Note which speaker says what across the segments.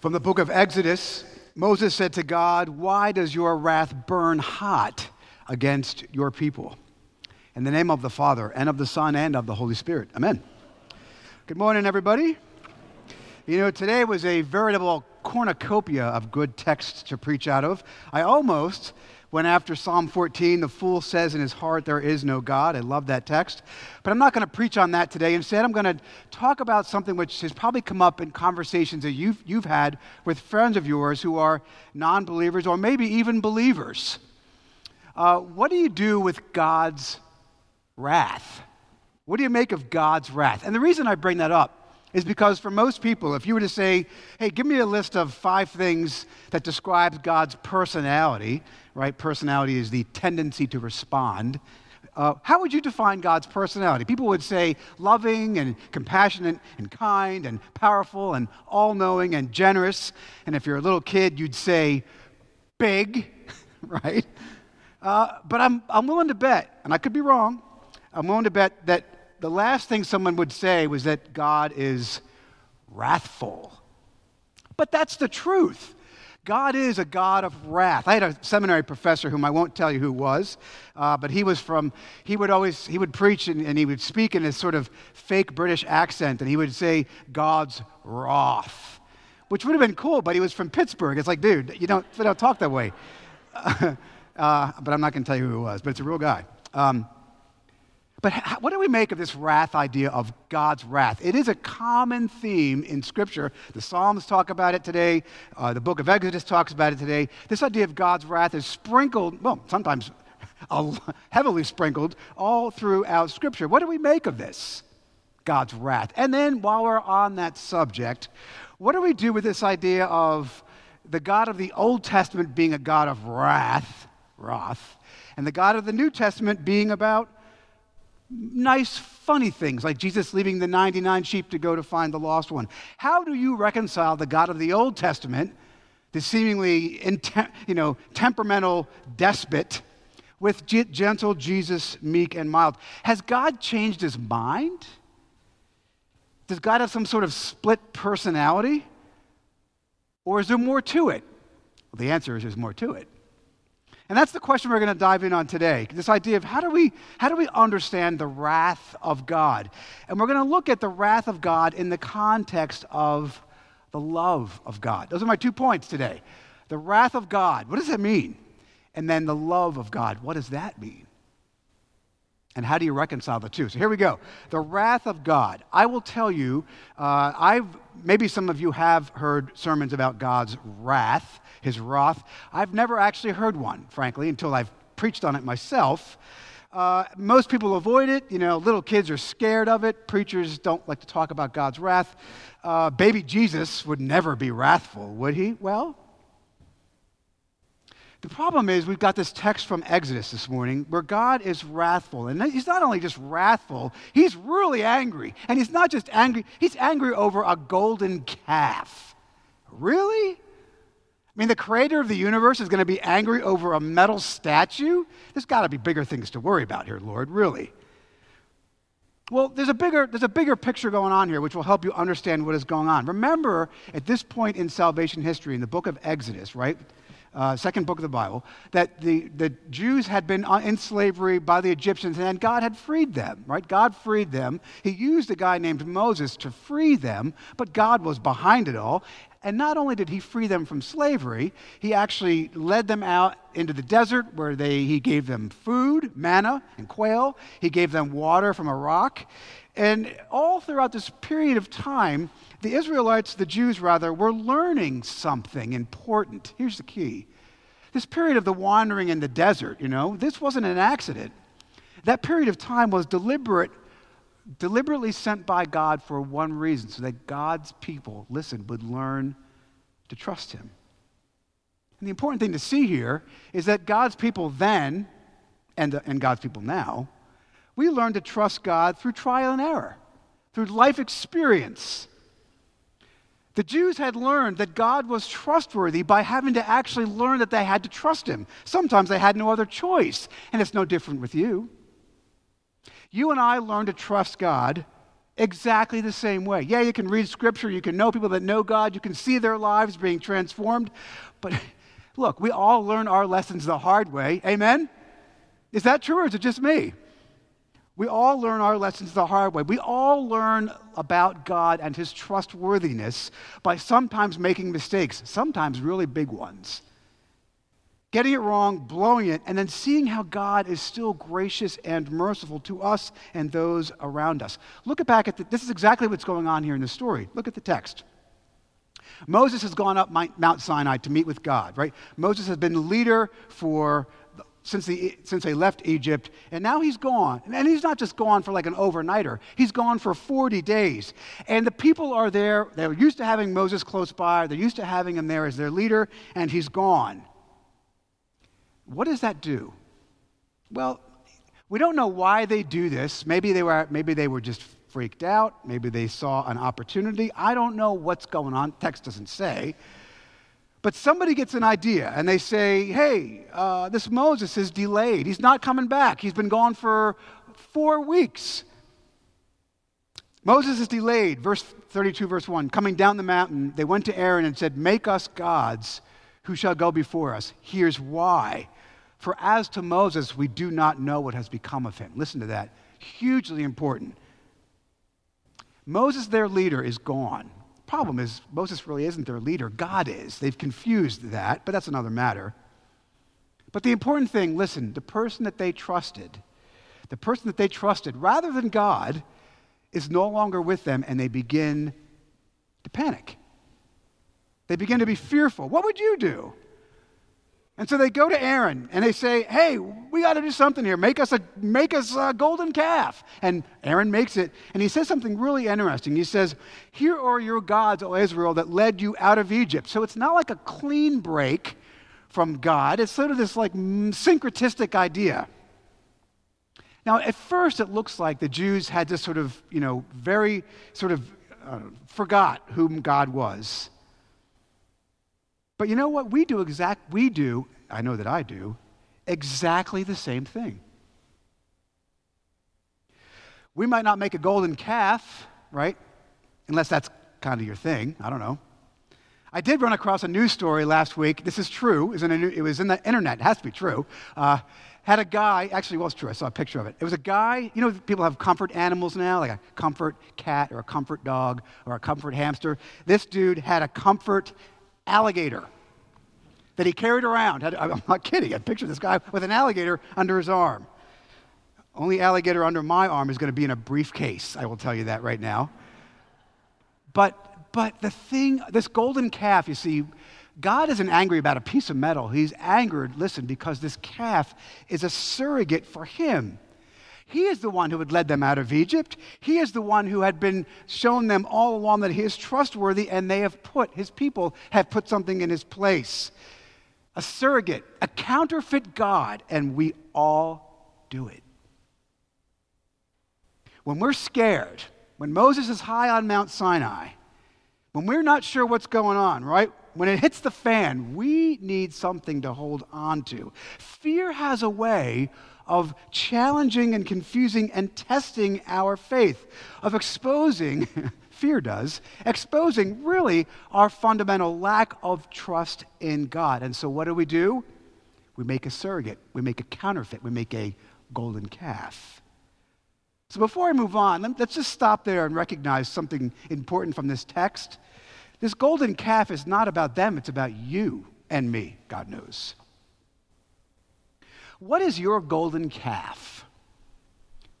Speaker 1: From the book of Exodus, Moses said to God, Why does your wrath burn hot against your people? In the name of the Father, and of the Son, and of the Holy Spirit. Amen. Good morning, everybody. You know, today was a veritable cornucopia of good texts to preach out of. I almost went after Psalm 14, the fool says in his heart, There is no God. I love that text. But I'm not going to preach on that today. Instead, I'm going to talk about something which has probably come up in conversations that you've, you've had with friends of yours who are non believers or maybe even believers. Uh, what do you do with God's wrath? What do you make of God's wrath? And the reason I bring that up is because for most people, if you were to say, hey, give me a list of five things that describes God's personality, right? Personality is the tendency to respond. Uh, how would you define God's personality? People would say loving and compassionate and kind and powerful and all knowing and generous. And if you're a little kid, you'd say big, right? Uh, but I'm, I'm willing to bet, and I could be wrong, I'm willing to bet that the last thing someone would say was that God is wrathful. But that's the truth. God is a God of wrath. I had a seminary professor whom I won't tell you who was, uh, but he was from, he would always, he would preach and, and he would speak in this sort of fake British accent, and he would say, God's wrath, which would have been cool, but he was from Pittsburgh. It's like, dude, you don't, don't talk that way. uh, but I'm not going to tell you who it was, but it's a real guy. Um, but what do we make of this wrath idea of God's wrath? It is a common theme in Scripture. The Psalms talk about it today, uh, the book of Exodus talks about it today. This idea of God's wrath is sprinkled, well, sometimes heavily sprinkled, all throughout Scripture. What do we make of this? God's wrath. And then, while we're on that subject, what do we do with this idea of the God of the Old Testament being a God of wrath, wrath, and the God of the New Testament being about nice, funny things like Jesus leaving the 99 sheep to go to find the lost one. How do you reconcile the God of the Old Testament, the seemingly you know, temperamental despot, with gentle Jesus, meek and mild? Has God changed his mind? Does God have some sort of split personality? Or is there more to it? Well, the answer is there's more to it. And that's the question we're going to dive in on today. This idea of how do we how do we understand the wrath of God? And we're going to look at the wrath of God in the context of the love of God. Those are my two points today. The wrath of God, what does that mean? And then the love of God, what does that mean? And how do you reconcile the two? So here we go. The wrath of God. I will tell you, uh, I've maybe some of you have heard sermons about God's wrath his wrath. I've never actually heard one, frankly, until I've preached on it myself. Uh, most people avoid it. You know, little kids are scared of it. Preachers don't like to talk about God's wrath. Uh, baby Jesus would never be wrathful, would he? Well, the problem is we've got this text from Exodus this morning where God is wrathful. And he's not only just wrathful, he's really angry. And he's not just angry, he's angry over a golden calf. Really? I mean, the creator of the universe is going to be angry over a metal statue? There's got to be bigger things to worry about here, Lord, really. Well, there's a, bigger, there's a bigger picture going on here which will help you understand what is going on. Remember, at this point in salvation history, in the book of Exodus, right? Uh, second book of the Bible, that the, the Jews had been in slavery by the Egyptians and God had freed them, right? God freed them. He used a guy named Moses to free them, but God was behind it all. And not only did he free them from slavery, he actually led them out into the desert where they, he gave them food, manna, and quail. He gave them water from a rock. And all throughout this period of time, the Israelites, the Jews rather, were learning something important. Here's the key this period of the wandering in the desert, you know, this wasn't an accident. That period of time was deliberate deliberately sent by God for one reason so that God's people, listen, would learn to trust Him. And the important thing to see here is that God's people then, and, and God's people now, we learn to trust God through trial and error, through life experience. The Jews had learned that God was trustworthy by having to actually learn that they had to trust Him. Sometimes they had no other choice, and it's no different with you. You and I learn to trust God exactly the same way. Yeah, you can read scripture, you can know people that know God, you can see their lives being transformed. But look, we all learn our lessons the hard way. Amen? Is that true or is it just me? We all learn our lessons the hard way. We all learn about God and his trustworthiness by sometimes making mistakes, sometimes really big ones getting it wrong, blowing it, and then seeing how God is still gracious and merciful to us and those around us. Look back at the, this is exactly what's going on here in the story. Look at the text. Moses has gone up Mount Sinai to meet with God, right? Moses has been leader for since, the, since they left Egypt, and now he's gone. And he's not just gone for like an overnighter, he's gone for 40 days. And the people are there, they're used to having Moses close by, they're used to having him there as their leader, and he's gone. What does that do? Well, we don't know why they do this. Maybe they were, maybe they were just freaked out. Maybe they saw an opportunity. I don't know what's going on. Text doesn't say. But somebody gets an idea and they say, hey, uh, this Moses is delayed. He's not coming back. He's been gone for four weeks. Moses is delayed. Verse 32, verse 1. Coming down the mountain, they went to Aaron and said, Make us gods who shall go before us. Here's why. For as to Moses, we do not know what has become of him. Listen to that. Hugely important. Moses, their leader, is gone. Problem is, Moses really isn't their leader. God is. They've confused that, but that's another matter. But the important thing listen, the person that they trusted, the person that they trusted rather than God, is no longer with them, and they begin to panic. They begin to be fearful. What would you do? And so they go to Aaron and they say, Hey, we got to do something here. Make us, a, make us a golden calf. And Aaron makes it. And he says something really interesting. He says, Here are your gods, O Israel, that led you out of Egypt. So it's not like a clean break from God, it's sort of this like syncretistic idea. Now, at first, it looks like the Jews had this sort of, you know, very sort of uh, forgot whom God was. But you know what? We do exact we do, I know that I do, exactly the same thing. We might not make a golden calf, right? Unless that's kind of your thing. I don't know. I did run across a news story last week. This is true. It was in the internet. It has to be true. Uh, had a guy, actually, well, it's true. I saw a picture of it. It was a guy, you know, people have comfort animals now, like a comfort cat or a comfort dog or a comfort hamster. This dude had a comfort alligator that he carried around. I'm not kidding. I picture this guy with an alligator under his arm. Only alligator under my arm is going to be in a briefcase, I will tell you that right now. But, but the thing, this golden calf, you see, God isn't angry about a piece of metal. He's angered, listen, because this calf is a surrogate for him. He is the one who had led them out of Egypt. He is the one who had been shown them all along that he is trustworthy, and they have put, his people have put something in his place. A surrogate, a counterfeit God, and we all do it. When we're scared, when Moses is high on Mount Sinai, when we're not sure what's going on, right? When it hits the fan, we need something to hold on to. Fear has a way of challenging and confusing and testing our faith, of exposing, fear does, exposing really our fundamental lack of trust in God. And so what do we do? We make a surrogate, we make a counterfeit, we make a golden calf. So before I move on, let's just stop there and recognize something important from this text. This golden calf is not about them, it's about you and me, God knows. What is your golden calf?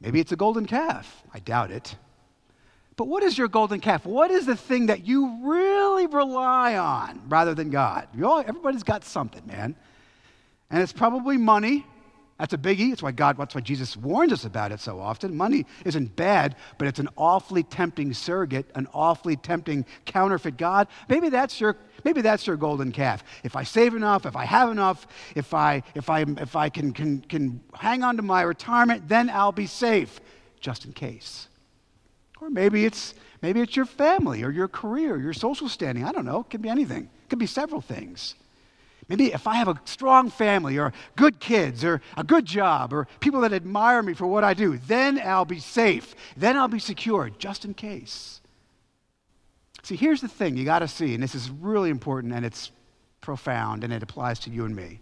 Speaker 1: Maybe it's a golden calf. I doubt it. But what is your golden calf? What is the thing that you really rely on rather than God? All, everybody's got something, man. And it's probably money. That's a biggie. That's why God, that's why Jesus warns us about it so often. Money isn't bad, but it's an awfully tempting surrogate, an awfully tempting counterfeit God. Maybe that's your, maybe that's your golden calf. If I save enough, if I have enough, if I, if I, if I can, can, can hang on to my retirement, then I'll be safe, just in case. Or maybe it's, maybe it's your family or your career, your social standing. I don't know. It could be anything. It could be several things. Maybe if I have a strong family or good kids or a good job or people that admire me for what I do, then I'll be safe. Then I'll be secure, just in case. See, here's the thing you got to see, and this is really important and it's profound and it applies to you and me.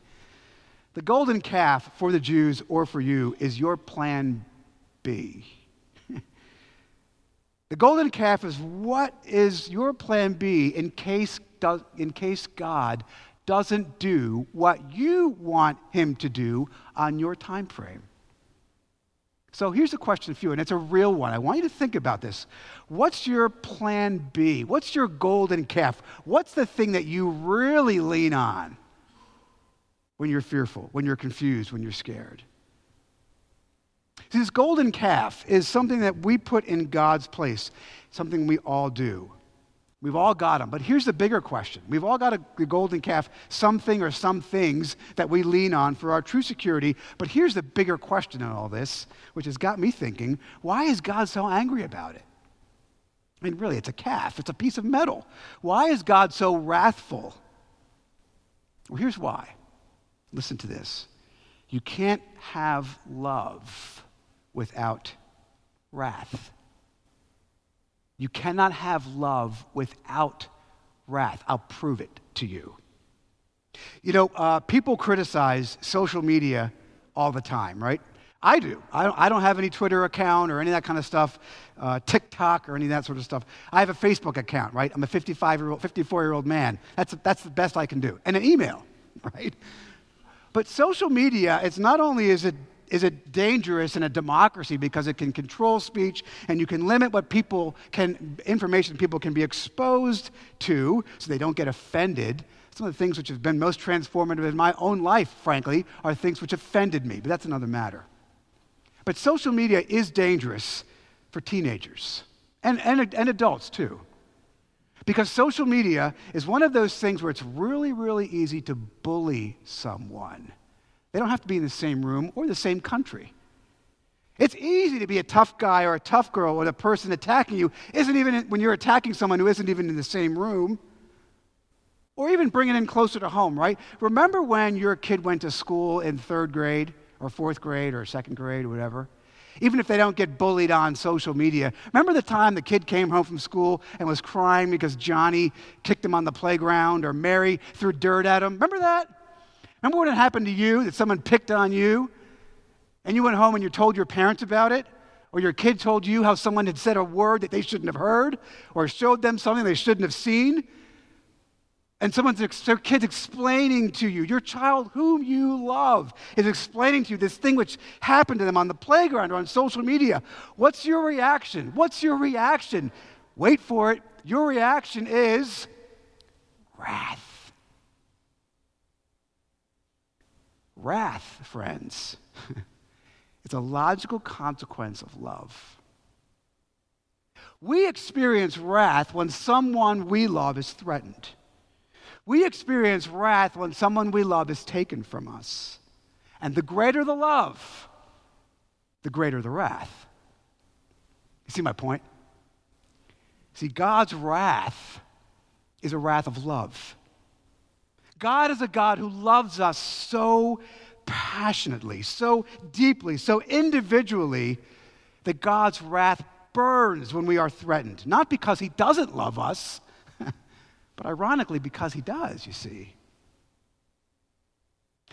Speaker 1: The golden calf for the Jews or for you is your plan B. the golden calf is what is your plan B in case, in case God doesn't do what you want him to do on your time frame. So here's a question for you, and it's a real one. I want you to think about this. What's your plan B? What's your golden calf? What's the thing that you really lean on when you're fearful, when you're confused, when you're scared? See, this golden calf is something that we put in God's place, something we all do. We've all got them. But here's the bigger question. We've all got a, golden calf, something or some things that we lean on for our true security. But here's the bigger question in all this, which has got me thinking why is God so angry about it? I mean, really, it's a calf, it's a piece of metal. Why is God so wrathful? Well, here's why. Listen to this you can't have love without wrath. You cannot have love without wrath. I'll prove it to you. You know, uh, people criticize social media all the time, right? I do. I don't, I don't, have any Twitter account or any of that kind of stuff, uh, TikTok or any of that sort of stuff. I have a Facebook account, right? I'm a 55 year old, 54 year old man. That's, that's the best I can do. And an email, right? But social media, it's not only is it is it dangerous in a democracy because it can control speech and you can limit what people can information people can be exposed to so they don't get offended? Some of the things which have been most transformative in my own life frankly are things which offended me but that's another matter. But social media is dangerous for teenagers and, and, and adults too. Because social media is one of those things where it's really really easy to bully someone they don't have to be in the same room or the same country. It's easy to be a tough guy or a tough girl when a person attacking you isn't even when you're attacking someone who isn't even in the same room. Or even bring it in closer to home, right? Remember when your kid went to school in third grade or fourth grade or second grade or whatever? Even if they don't get bullied on social media. Remember the time the kid came home from school and was crying because Johnny kicked him on the playground or Mary threw dirt at him? Remember that? Remember when it happened to you that someone picked on you and you went home and you told your parents about it? Or your kid told you how someone had said a word that they shouldn't have heard or showed them something they shouldn't have seen? And someone's their kid's explaining to you, your child whom you love is explaining to you this thing which happened to them on the playground or on social media. What's your reaction? What's your reaction? Wait for it. Your reaction is wrath. Wrath, friends, it's a logical consequence of love. We experience wrath when someone we love is threatened. We experience wrath when someone we love is taken from us. And the greater the love, the greater the wrath. You see my point? See, God's wrath is a wrath of love. God is a God who loves us so passionately, so deeply, so individually that God's wrath burns when we are threatened. Not because he doesn't love us, but ironically because he does, you see.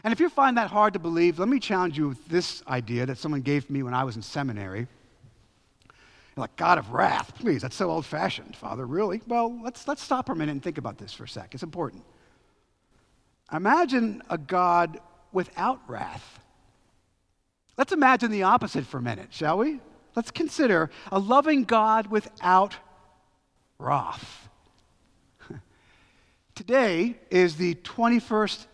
Speaker 1: And if you find that hard to believe, let me challenge you with this idea that someone gave me when I was in seminary. like, God of wrath, please, that's so old fashioned, Father, really? Well, let's, let's stop for a minute and think about this for a sec. It's important. Imagine a God without wrath. Let's imagine the opposite for a minute, shall we? Let's consider a loving God without wrath. today is the 21st,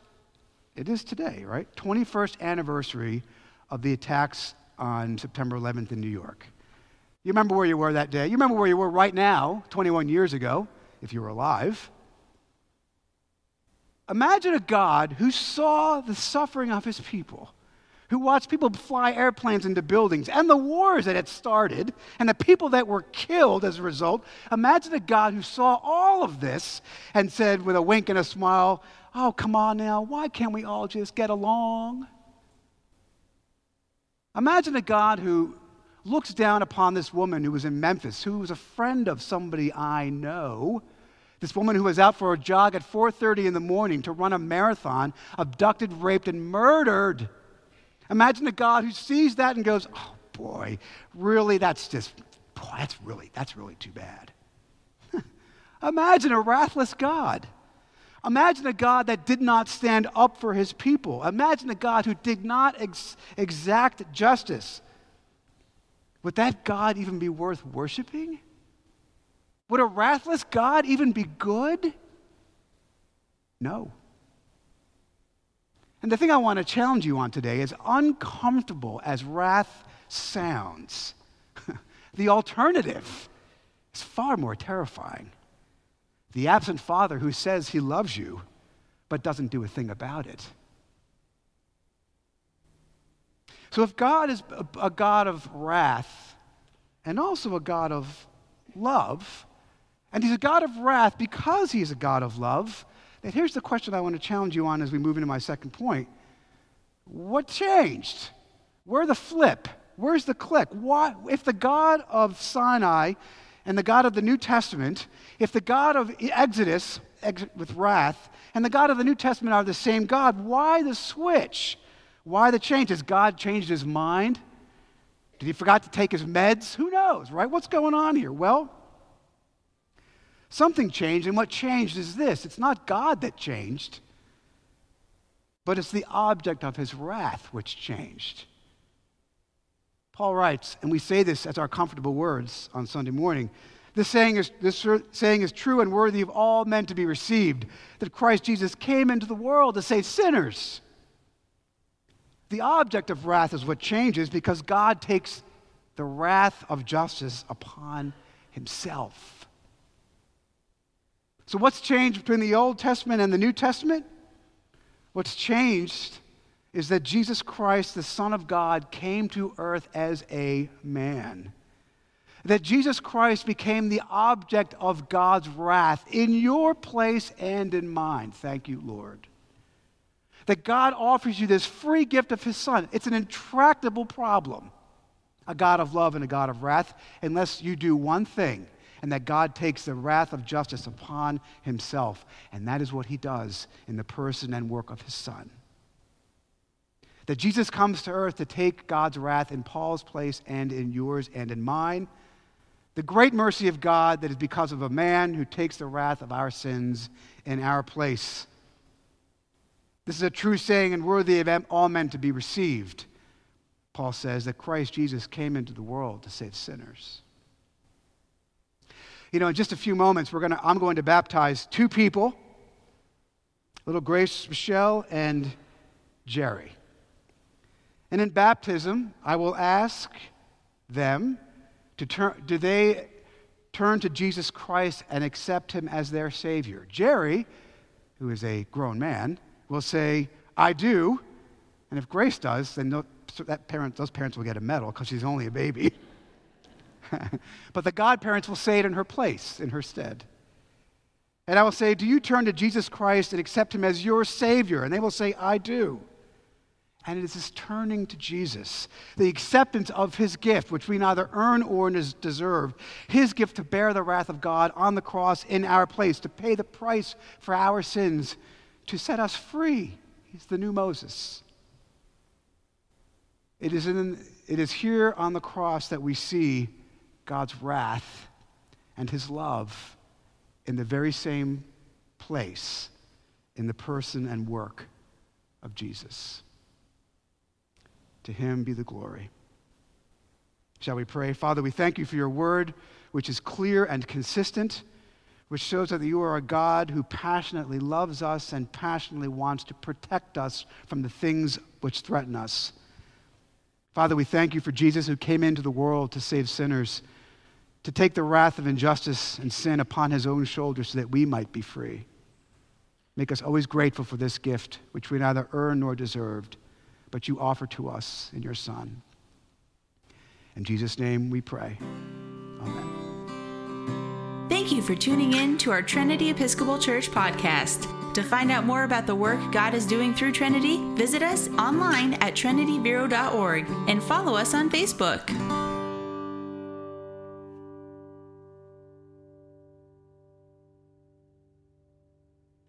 Speaker 1: it is today, right? 21st anniversary of the attacks on September 11th in New York. You remember where you were that day? You remember where you were right now, 21 years ago, if you were alive. Imagine a God who saw the suffering of his people, who watched people fly airplanes into buildings and the wars that had started and the people that were killed as a result. Imagine a God who saw all of this and said with a wink and a smile, Oh, come on now, why can't we all just get along? Imagine a God who looks down upon this woman who was in Memphis, who was a friend of somebody I know. This woman who was out for a jog at 4:30 in the morning to run a marathon, abducted, raped, and murdered. Imagine a God who sees that and goes, "Oh boy, really? That's just, boy, that's really, that's really too bad." Imagine a wrathless God. Imagine a God that did not stand up for his people. Imagine a God who did not ex- exact justice. Would that God even be worth worshiping? Would a wrathless God even be good? No. And the thing I want to challenge you on today is uncomfortable as wrath sounds, the alternative is far more terrifying. The absent father who says he loves you but doesn't do a thing about it. So, if God is a, God of wrath and also a God of love, and He's a God of wrath because He's a God of love, then here's the question I want to challenge you on as we move into my second point. What changed? Where the flip? Where's the click? Why, if the God of Sinai and the God of the New Testament, if the God of Exodus ex- with wrath and the God of the New Testament are the same God, why the switch? Why the change? Has God changed his mind? Did he forgot to take his meds? Who knows, right? What's going on here? Well, something changed, and what changed is this it's not God that changed, but it's the object of his wrath which changed. Paul writes, and we say this as our comfortable words on Sunday morning. This saying, is, this saying is true and worthy of all men to be received that Christ Jesus came into the world to save sinners the object of wrath is what changes because God takes the wrath of justice upon himself. So, what's changed between the Old Testament and the New Testament? What's changed is that Jesus Christ, the Son of God, came to earth as a man. That Jesus Christ became the object of God's wrath in your place and in mine. Thank you, Lord that God offers you this free gift of His Son. It's an intractable problem, a God of love and a God of wrath, unless you do one thing, and that God takes the wrath of justice upon Himself. And that is what He does in the person and work of His Son. That Jesus comes to earth to take God's wrath in Paul's place and in yours and in mine. The great mercy of God that is because of a man who takes the wrath of our sins in our place. This is a true saying and worthy of all men to be received. Paul says that Christ Jesus came into the world to save sinners. You know, in just a few moments, we're gonna, I'm going to baptize two people little Grace Michelle and Jerry. And in baptism, I will ask them to turn, do they turn to Jesus Christ and accept him as their Savior? Jerry, who is a grown man, will say, I do. And if Grace does, then that parent, those parents will get a medal because she's only a baby. but the godparents will say it in her place, in her stead. And I will say, Do you turn to Jesus Christ and accept him as your Savior? And they will say, I do. And it is this turning to Jesus, the acceptance of his gift, which we neither earn or deserve, his gift to bear the wrath of God on the cross in our place, to pay the price for our sins, to set us free. He's the new Moses. It is, in, it is here on the cross that we see God's wrath and his love in the very same place in the person and work of Jesus. To him be the glory. Shall we pray? Father, we thank you for your word, which is clear and consistent which shows that you are a God who passionately loves us and passionately wants to protect us from the things which threaten us. Father, we thank you for Jesus who came into the world to save sinners, to take the wrath of injustice and sin upon his own shoulders so that we might be free. Make us always grateful for this gift, which we neither earn nor deserved, but you offer to us in your Son. In Jesus' name we pray. Amen.
Speaker 2: Thank you for tuning in to our Trinity Episcopal Church podcast. To find out more about the work God is doing through Trinity, visit us online at trinityburo.org and follow us on Facebook.